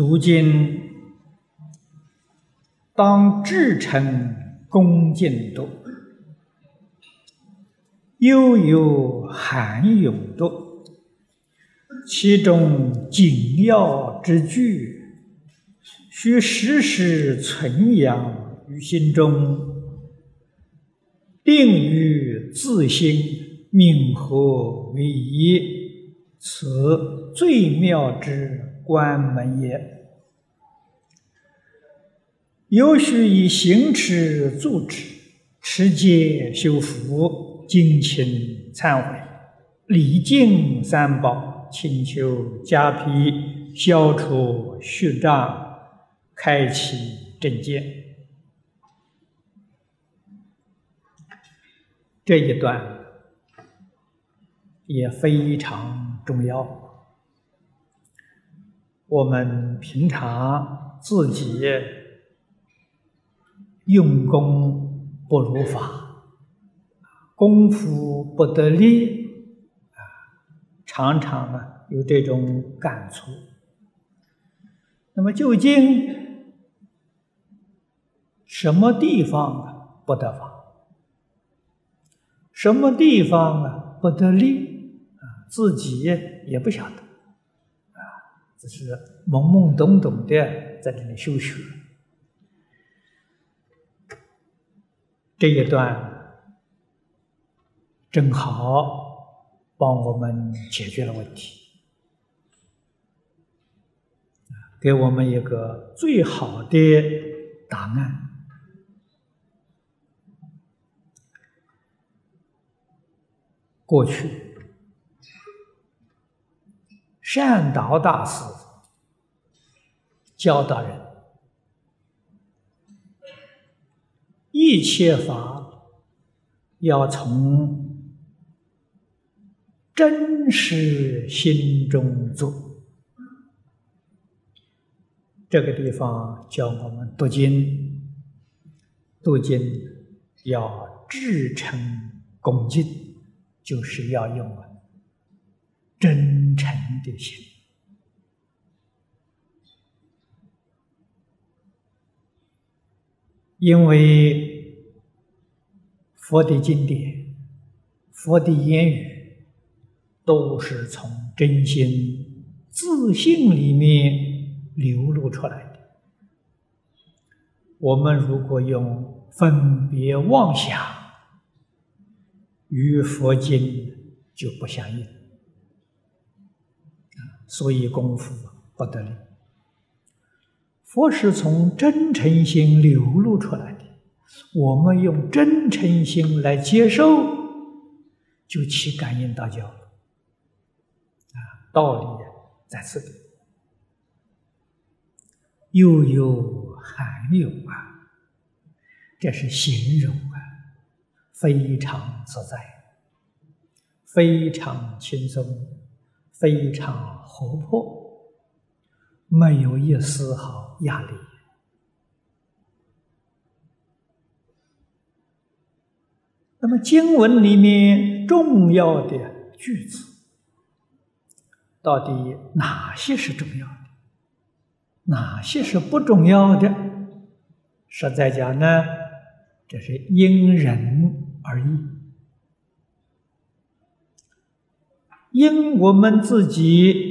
读经当至诚恭敬读，悠悠含咏读，其中紧要之句，需时时存养于心中，定于自心，命何为一？此最妙之关门也。有须以行持住持、持戒修福、精勤忏悔、礼敬三宝、请求加庇、消除虚障、开启正见，这一段也非常重要。我们平常自己。用功不如法，功夫不得力，啊，常常呢有这种感触。那么究竟什么地方啊不得法？什么地方啊不得力？啊，自己也不晓得，只是懵懵懂懂的在这里修学。这一段正好帮我们解决了问题，给我们一个最好的答案。过去，善导大师教导人。一切法要从真实心中做。这个地方教我们读经，读经要至诚恭敬，就是要用真诚的心。因为佛的经典、佛的言语，都是从真心、自信里面流露出来的。我们如果用分别妄想，与佛经就不相应，所以功夫不得力。佛是从真诚心流露出来的，我们用真诚心来接受，就起感应道教了。啊，道理在此地，悠悠含有啊，这是形容啊，非常自在，非常轻松，非常活泼。没有一丝毫压力。那么经文里面重要的句子，到底哪些是重要的？哪些是不重要的？实在讲呢，这是因人而异，因我们自己。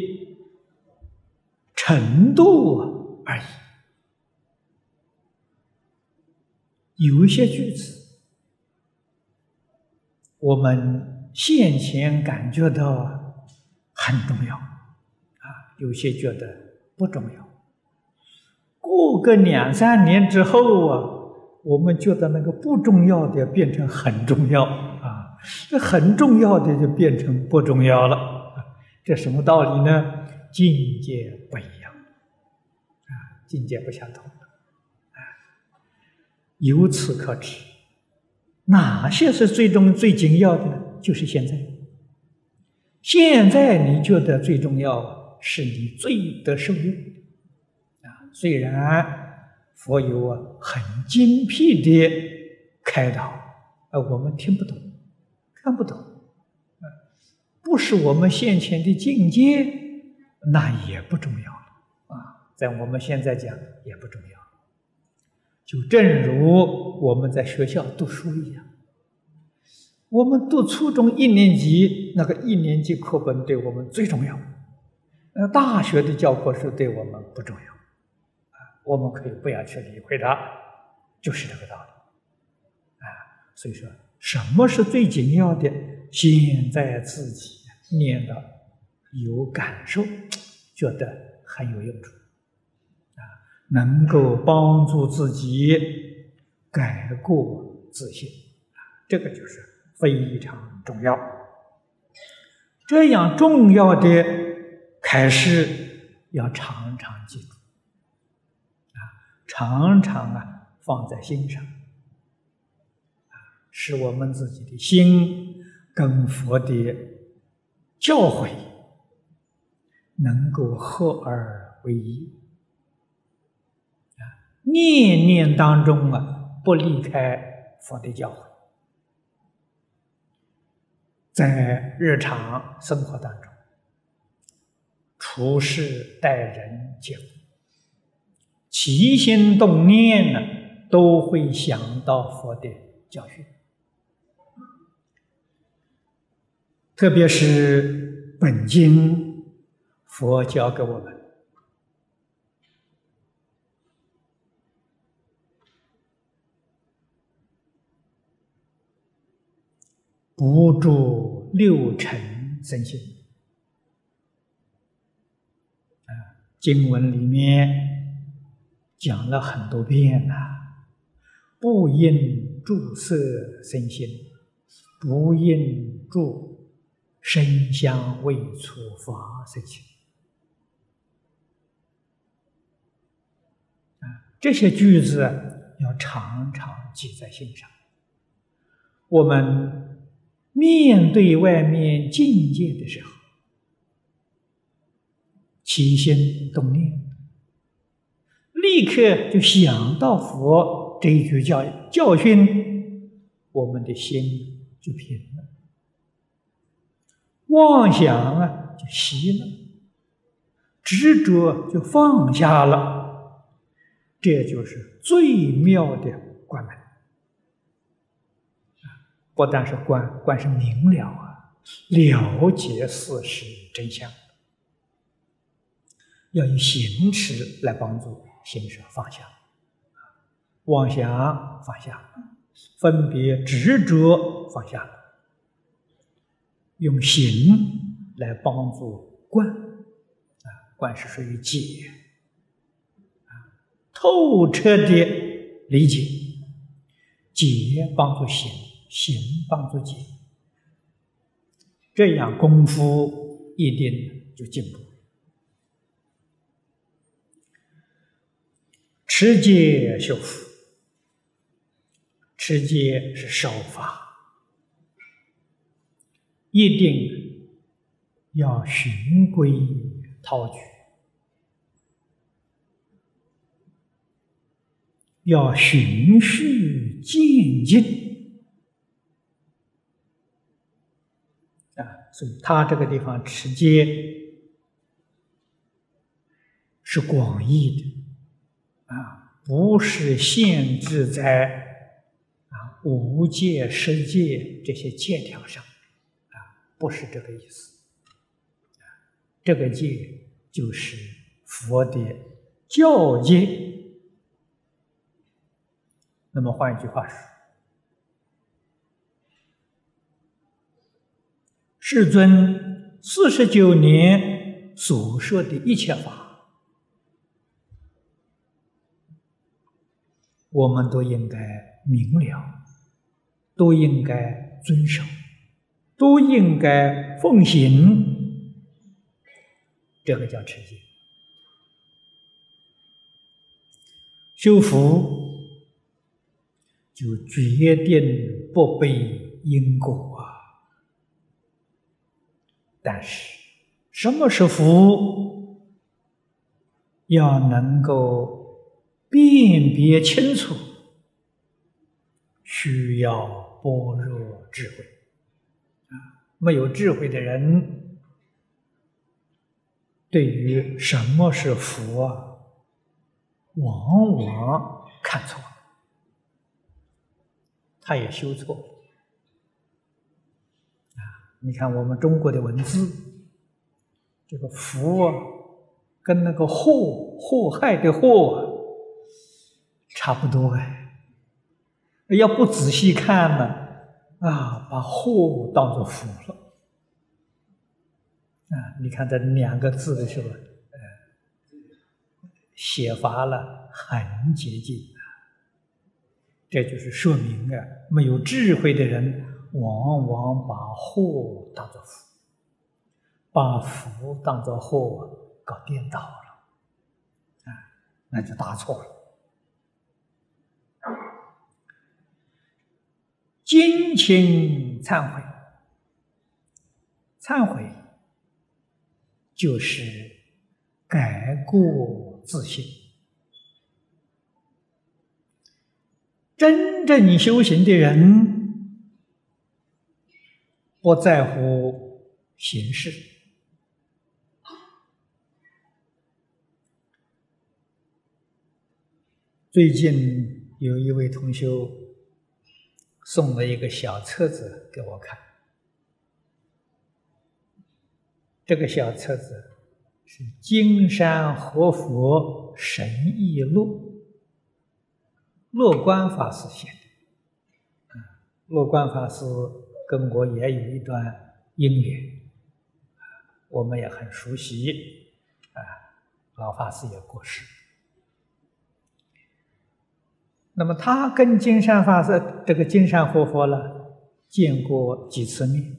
程度而已。有一些句子，我们现前感觉到很重要，啊，有些觉得不重要。过个两三年之后啊，我们觉得那个不重要的变成很重要，这很重要的就变成不重要了，这什么道理呢？境界不一样，啊，境界不相同，啊，由此可知，哪些是最终最紧要的呢？就是现在，现在你觉得最重要，是你最得受用，啊，虽然佛有很精辟的开导，啊，我们听不懂，看不懂，啊，不是我们现前的境界。那也不重要了啊！在我们现在讲也不重要。就正如我们在学校读书一样，我们读初中一年级那个一年级课本对我们最重要，那大学的教科书对我们不重要，啊，我们可以不要去理会它，就是这个道理，啊，所以说什么是最紧要的？现在自己念的有感受，觉得很有用处。啊能够帮助自己改过自新，这个就是非常重要。这样重要的开始要常常记住，啊，常常啊放在心上，使我们自己的心跟佛的教诲能够合而为一。念念当中啊，不离开佛的教诲，在日常生活当中，处事待人接物，起心动念呢，都会想到佛的教训，特别是本经佛教给我们。不住六尘身心啊，经文里面讲了很多遍了。不应住色身心，不应住声香味触法身心啊，这些句子要常常记在心上。我们。面对外面境界的时候，起心动念，立刻就想到佛这一句教教训，我们的心就平了，妄想啊就息了，执着就放下了，这就是最妙的关门。不但是观，观是明了啊，了解事实真相，要以行持来帮助行持放下，妄想放下，分别执着放下，用行来帮助观，啊，观是属于解，啊，透彻的理解，解帮助行。行帮助解，这样功夫一定就进步。持戒修福，持戒是守法，一定要循规蹈矩，要循序渐进。啊。所以，他这个地方直接是广义的，啊，不是限制在啊无界、世界这些戒条上，不是这个意思。这个戒就是佛的教戒。那么，换一句话说。世尊四十九年所说的一切法，我们都应该明了，都应该遵守，都应该奉行。这个叫持戒。修福就决定不背因果啊。但是，什么是福？要能够辨别清楚，需要般若智慧。没有智慧的人，对于什么是福啊，往往看错，他也修错。啊，你看我们中国的文字，这个“福”啊，跟那个“祸”祸害的“祸”，差不多哎。要不仔细看呢，啊把“祸”当做“福”了。啊，你看这两个字的时候。呃写法了很接近，这就是说明啊，没有智慧的人往往把祸当作福，把福当作祸，搞颠倒了，啊，那就大错了。尽情忏悔，忏悔就是改过。自新，真正修行的人不在乎形式。最近有一位同学送了一个小册子给我看，这个小册子。是金山活佛神异录，乐观法师写的。乐观法师跟我也有一段姻缘，我们也很熟悉。啊，老法师也过世。那么他跟金山法师这个金山活佛呢，见过几次面，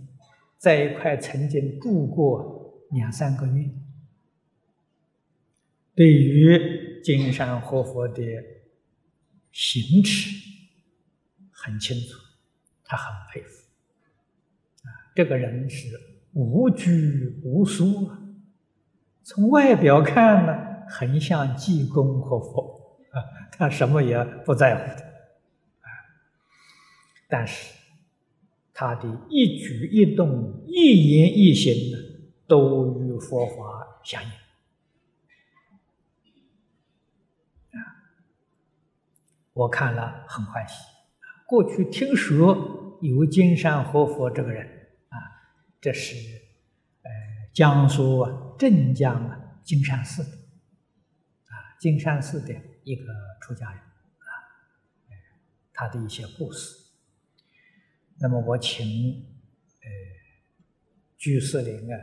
在一块曾经住过两三个月。对于金山活佛的行持很清楚，他很佩服。啊，这个人是无拘无束啊，从外表看呢，很像济公和佛，他什么也不在乎的啊。但是他的一举一动、一言一行呢，都与佛法相应。啊我看了很欢喜，过去听说有金山活佛这个人啊，这是呃江苏镇江啊金山寺的啊金山寺的一个出家人啊，他的一些故事。那么我请呃居士林啊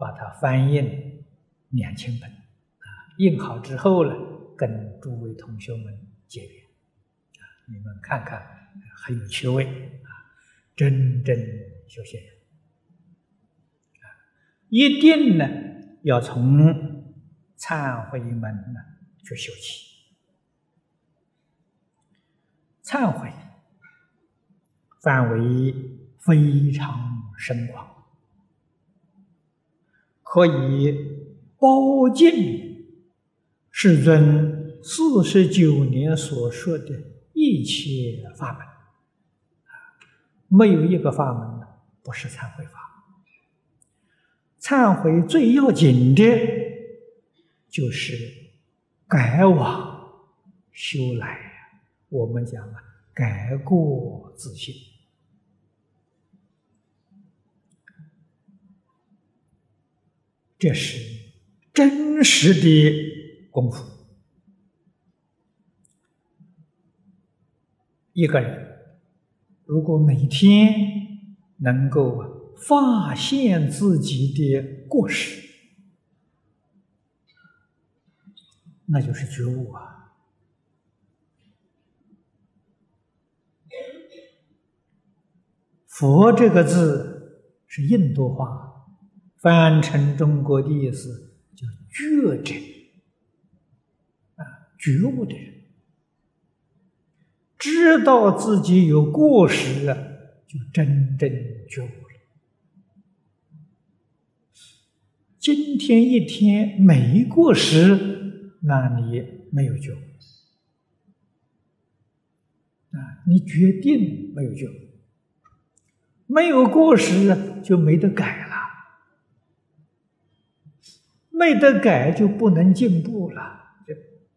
把它翻印两千本啊，印好之后呢，跟诸位同学们结缘。你们看看，很有趣味啊！真正修行人啊，一定呢要从忏悔门呢去修起。忏悔范围非常深广，可以包尽世尊四十九年所说的。一切法门没有一个法门不是忏悔法。忏悔最要紧的，就是改往修来。我们讲啊，改过自新，这是真实的功夫。一个人如果每天能够发现自己的过失，那就是觉悟啊！佛这个字是印度话，翻成中国的意思叫觉者啊，觉悟的人。知道自己有过失了，就真正觉悟了。今天一天没过失，那你没有觉悟啊！你决定没有觉悟，没有过失就没得改了，没得改就不能进步了，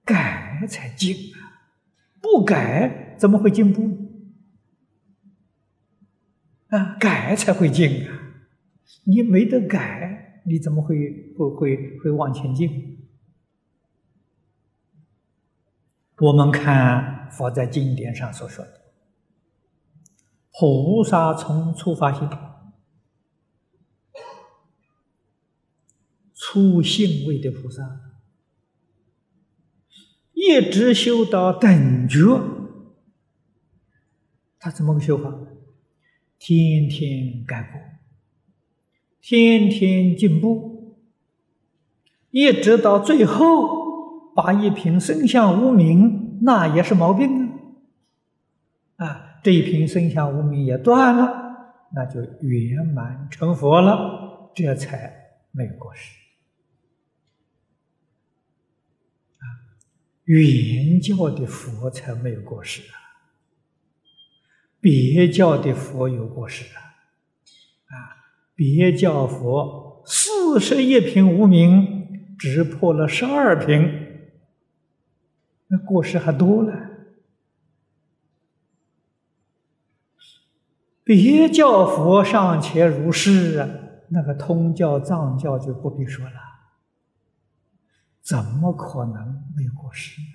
改。改才进啊！不改怎么会进步？啊，改才会进啊！你没得改，你怎么会会会会往前进？我们看佛在经典上所说的，菩萨从初发心，初性位的菩萨。一直修到等觉，他怎么个修法？天天改过，天天进步，一直到最后，把一品生相无名，那也是毛病！这一瓶生相无名也断了，那就圆满成佛了，这才没有过失。原教的佛才没有过失啊，别教的佛有过失啊，啊，别教佛四十一瓶无名，只破了十二瓶，那过失还多了。别教佛尚且如是啊，那个通教藏教就不必说了。怎么可能没有过失呢？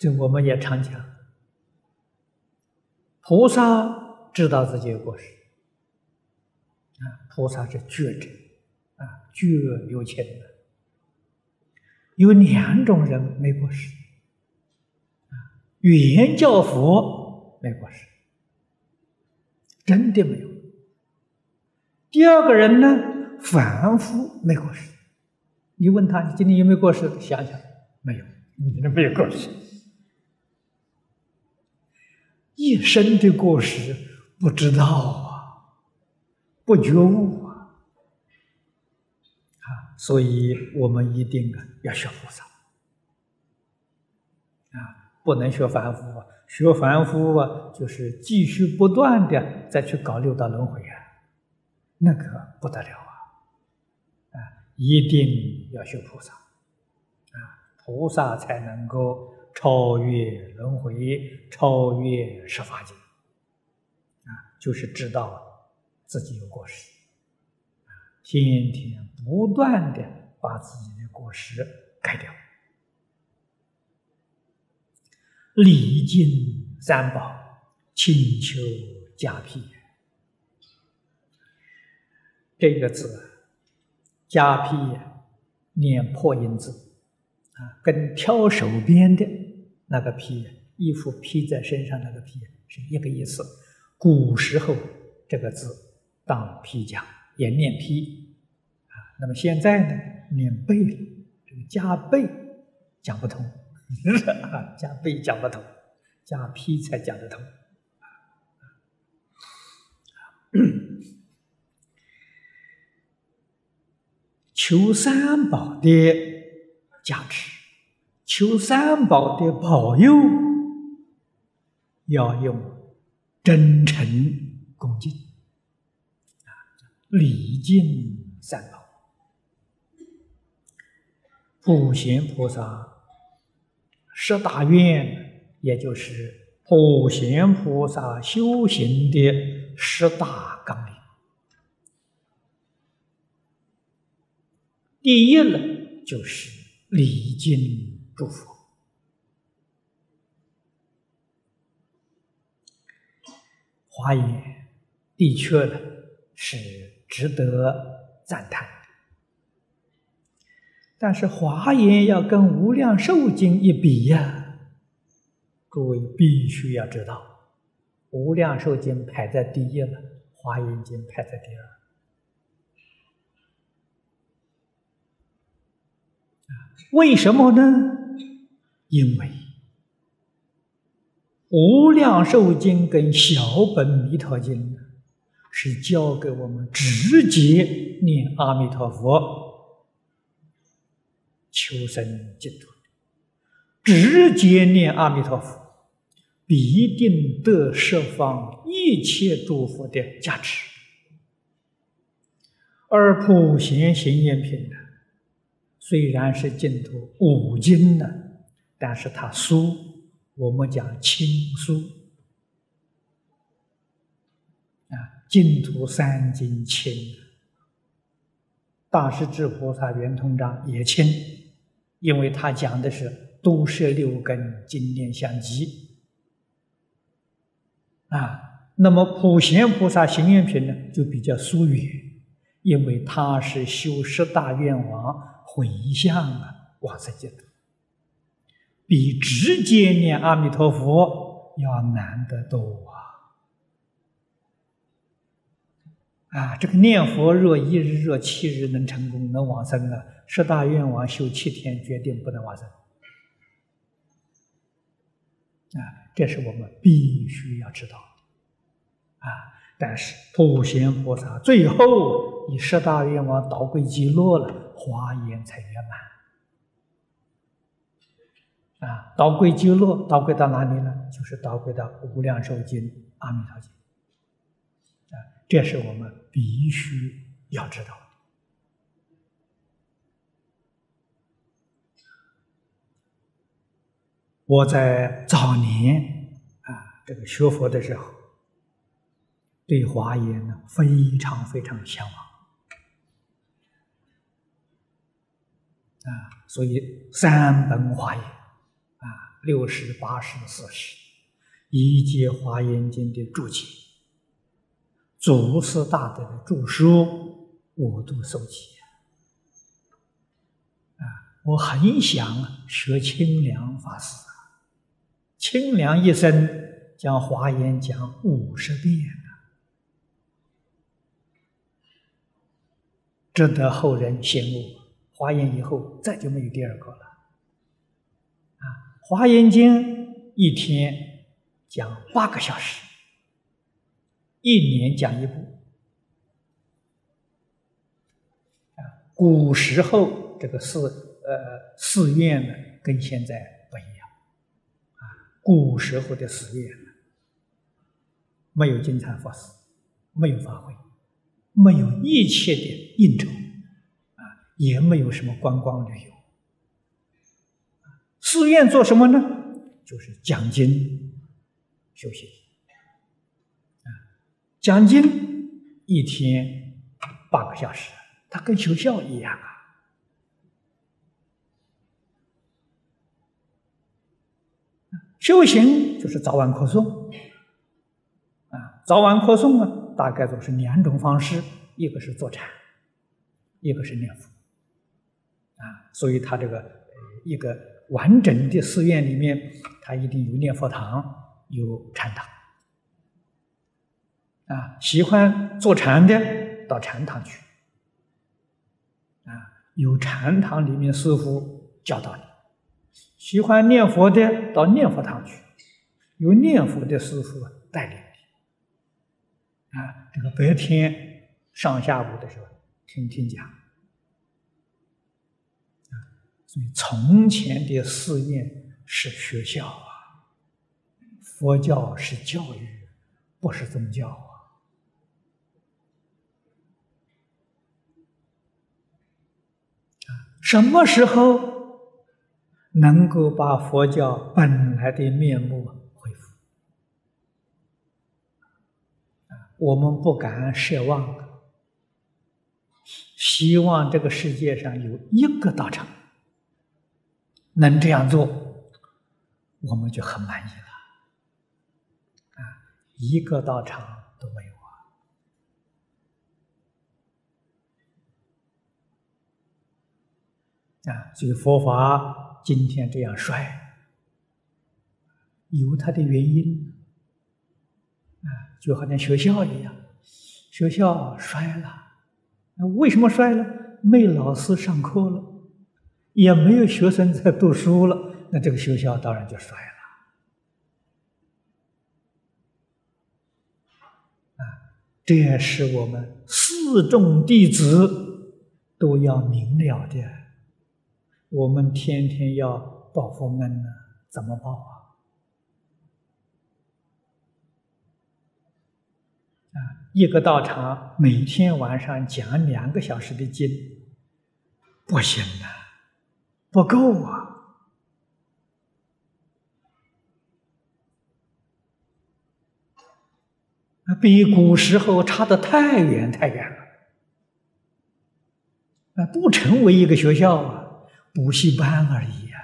这我们也常讲，菩萨知道自己有过失，啊，菩萨是觉者，啊，觉有情的。有两种人没过失，啊，言教佛没过失，真的没有。第二个人呢，凡夫没过失。你问他，你今天有没有过失？想想，没有，你今天没有过失。一生的过失不知道啊，不觉悟啊，啊。所以我们一定啊要学菩萨啊，不能学凡夫啊！学凡夫啊，就是继续不断的再去搞六道轮回啊，那个不得了啊！啊，一定要学菩萨啊，菩萨才能够超越轮回，超越十法界，就是知道自己有过失。天天不断的把自己的过失改掉，礼敬三宝，请求加庇。这个字“加庇”念破音字啊，跟挑手边的那个“披”衣服披在身上那个“披”是一个意思。古时候这个字当披甲。也念批啊，那么现在呢，念背了，这个加背讲不通，啊，加背讲不通，加批才讲得通。求三宝的加持，求三宝的保佑，要用真诚恭敬啊。礼敬三宝，普贤菩萨十大愿，也就是普贤菩萨修行的十大纲领。第一呢，就是礼敬诸佛。华严的确呢是。值得赞叹，但是华严要跟无量寿经一比呀，诸位必须要知道，无量寿经排在第一了，华严经排在第二。为什么呢？因为无量寿经跟小本弥陀经。是教给我们直接念阿弥陀佛、求生净土直接念阿弥陀佛，必定得十方一切诸佛的加持。而普贤行愿品呢，虽然是净土五经呢，但是它疏，我们讲轻疏啊，净土三经轻。大势至菩萨圆通章也轻，因为他讲的是都摄六根经念相继啊。那么普贤菩萨行愿品呢，就比较疏远，因为他是修十大愿望回向啊，往生净土，比直接念阿弥陀佛要难得多。啊，啊这个念佛若一日、若七日能成功、能往生啊，十大愿望修七天，决定不能往生。啊，这是我们必须要知道的。啊，但是普贤菩萨最后以十大愿望导归极乐了，华严才圆满。啊，导归极乐，导归到哪里呢？就是导归到无量寿经、阿弥陀经。这是我们必须要知道。我在早年啊，这个学佛的时候，对华严呢非常非常向往啊，所以三本华严，六十八十四十，一节华严经的注解。祖师大德的著书，我都收集啊！我很想学清凉法师啊，清凉一生将华严讲五十遍啊，值得后人羡慕。华严以后再就没有第二个了！华严经一天讲八个小时。一年讲一部啊，古时候这个寺呃寺院呢，跟现在不一样啊。古时候的寺院呢，没有金蝉法师，没有法会，没有一切的应酬啊，也没有什么观光旅游。寺院做什么呢？就是讲经修行。啊讲经一天八个小时，它跟学校一样啊。修行就是早晚课诵啊，早晚课诵呢，大概都是两种方式，一个是坐禅，一个是念佛啊。所以，他这个一个完整的寺院里面，它一定有念佛堂，有禅堂。啊，喜欢坐禅的到禅堂去，啊，有禅堂里面师傅教导你；喜欢念佛的到念佛堂去，有念佛的师傅带领你。啊，这个白天上下午的时候听听讲，所以从前的寺院是学校啊，佛教是教育，不是宗教啊。什么时候能够把佛教本来的面目恢复？我们不敢奢望，希望这个世界上有一个道场能这样做，我们就很满意了。啊，一个道场都没有。啊，啊所以佛法今天这样衰，有它的原因。啊，就好像学校一样，学校衰了，那为什么衰了？没老师上课了，也没有学生在读书了，那这个学校当然就衰了。啊，这也是我们四众弟子都要明了的。我们天天要报佛恩呢？怎么报啊？啊，一个道场每天晚上讲两个小时的经，不行啊，不够啊。比古时候差的太远太远了，啊，不成为一个学校啊，补习班而已啊！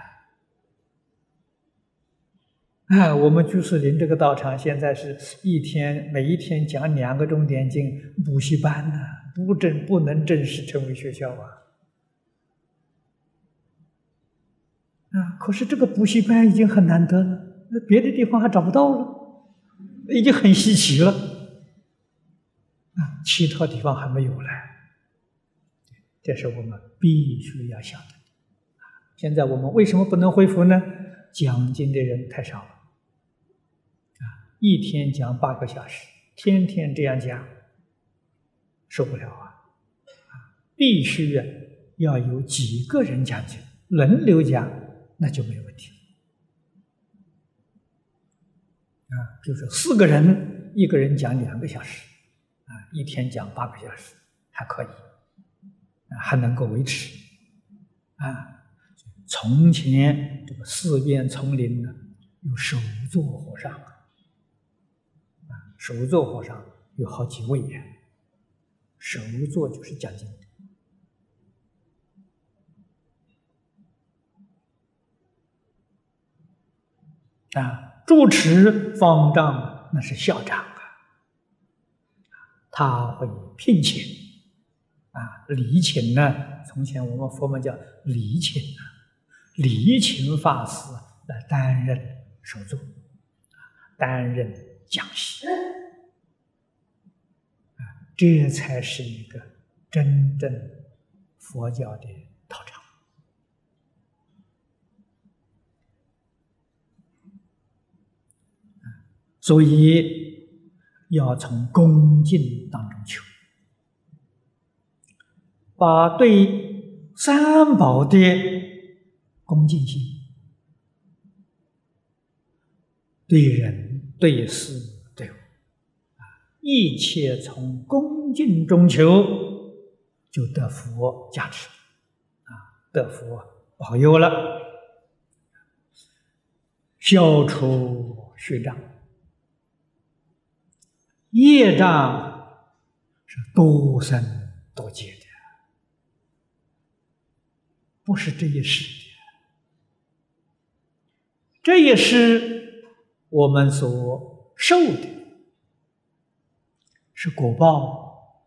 哎，我们居士林这个道场现在是一天每一天讲两个钟点经，补习班呢，不正不能正式成为学校啊！啊，可是这个补习班已经很难得了，那别的地方还找不到了，已经很稀奇了。啊，其他地方还没有呢，这是我们必须要想的。现在我们为什么不能恢复呢？讲经的人太少了，啊，一天讲八个小时，天天这样讲，受不了啊！啊，必须，要有几个人讲经，轮流讲，那就没问题。啊，就是四个人，一个人讲两个小时。啊，一天讲八个小时还可以，啊，还能够维持。啊，从前这个寺院丛林呢，有首座和尚，啊，首座和尚有好几位呀。首座就是讲经的，啊，住持方丈那是校长啊。他会聘请啊，礼请呢？从前我们佛门叫礼请啊，礼请法师来担任首座，担任讲席啊，这才是一个真正佛教的所以。要从恭敬当中求，把对三宝的恭敬心，对人、对事、对物，一切从恭敬中求，就得佛加持，啊，得佛保佑了，消除虚障。业障是多生多劫的，不是这一世的。这一世我们所受的是果报，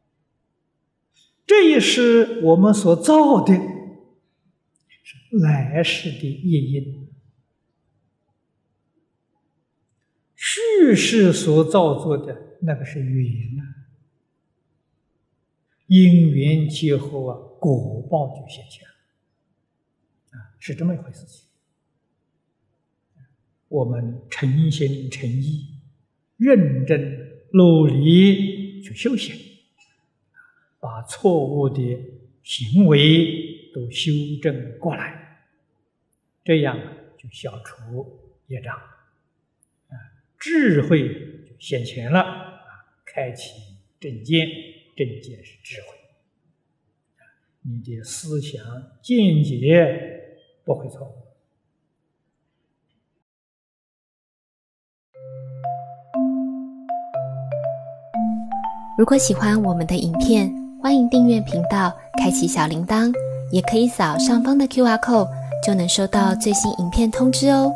这一世我们所造的是来世的业因。世世所造作的那个是缘呐，因缘结合啊，果报就现前啊，是这么一回事。情我们诚心诚意、认真努力去修行，把错误的行为都修正过来，这样就消除业障。啊智慧就现前了！开启正见，正见是智慧。你的思想见解不会错。如果喜欢我们的影片，欢迎订阅频道，开启小铃铛，也可以扫上方的 Q R code，就能收到最新影片通知哦。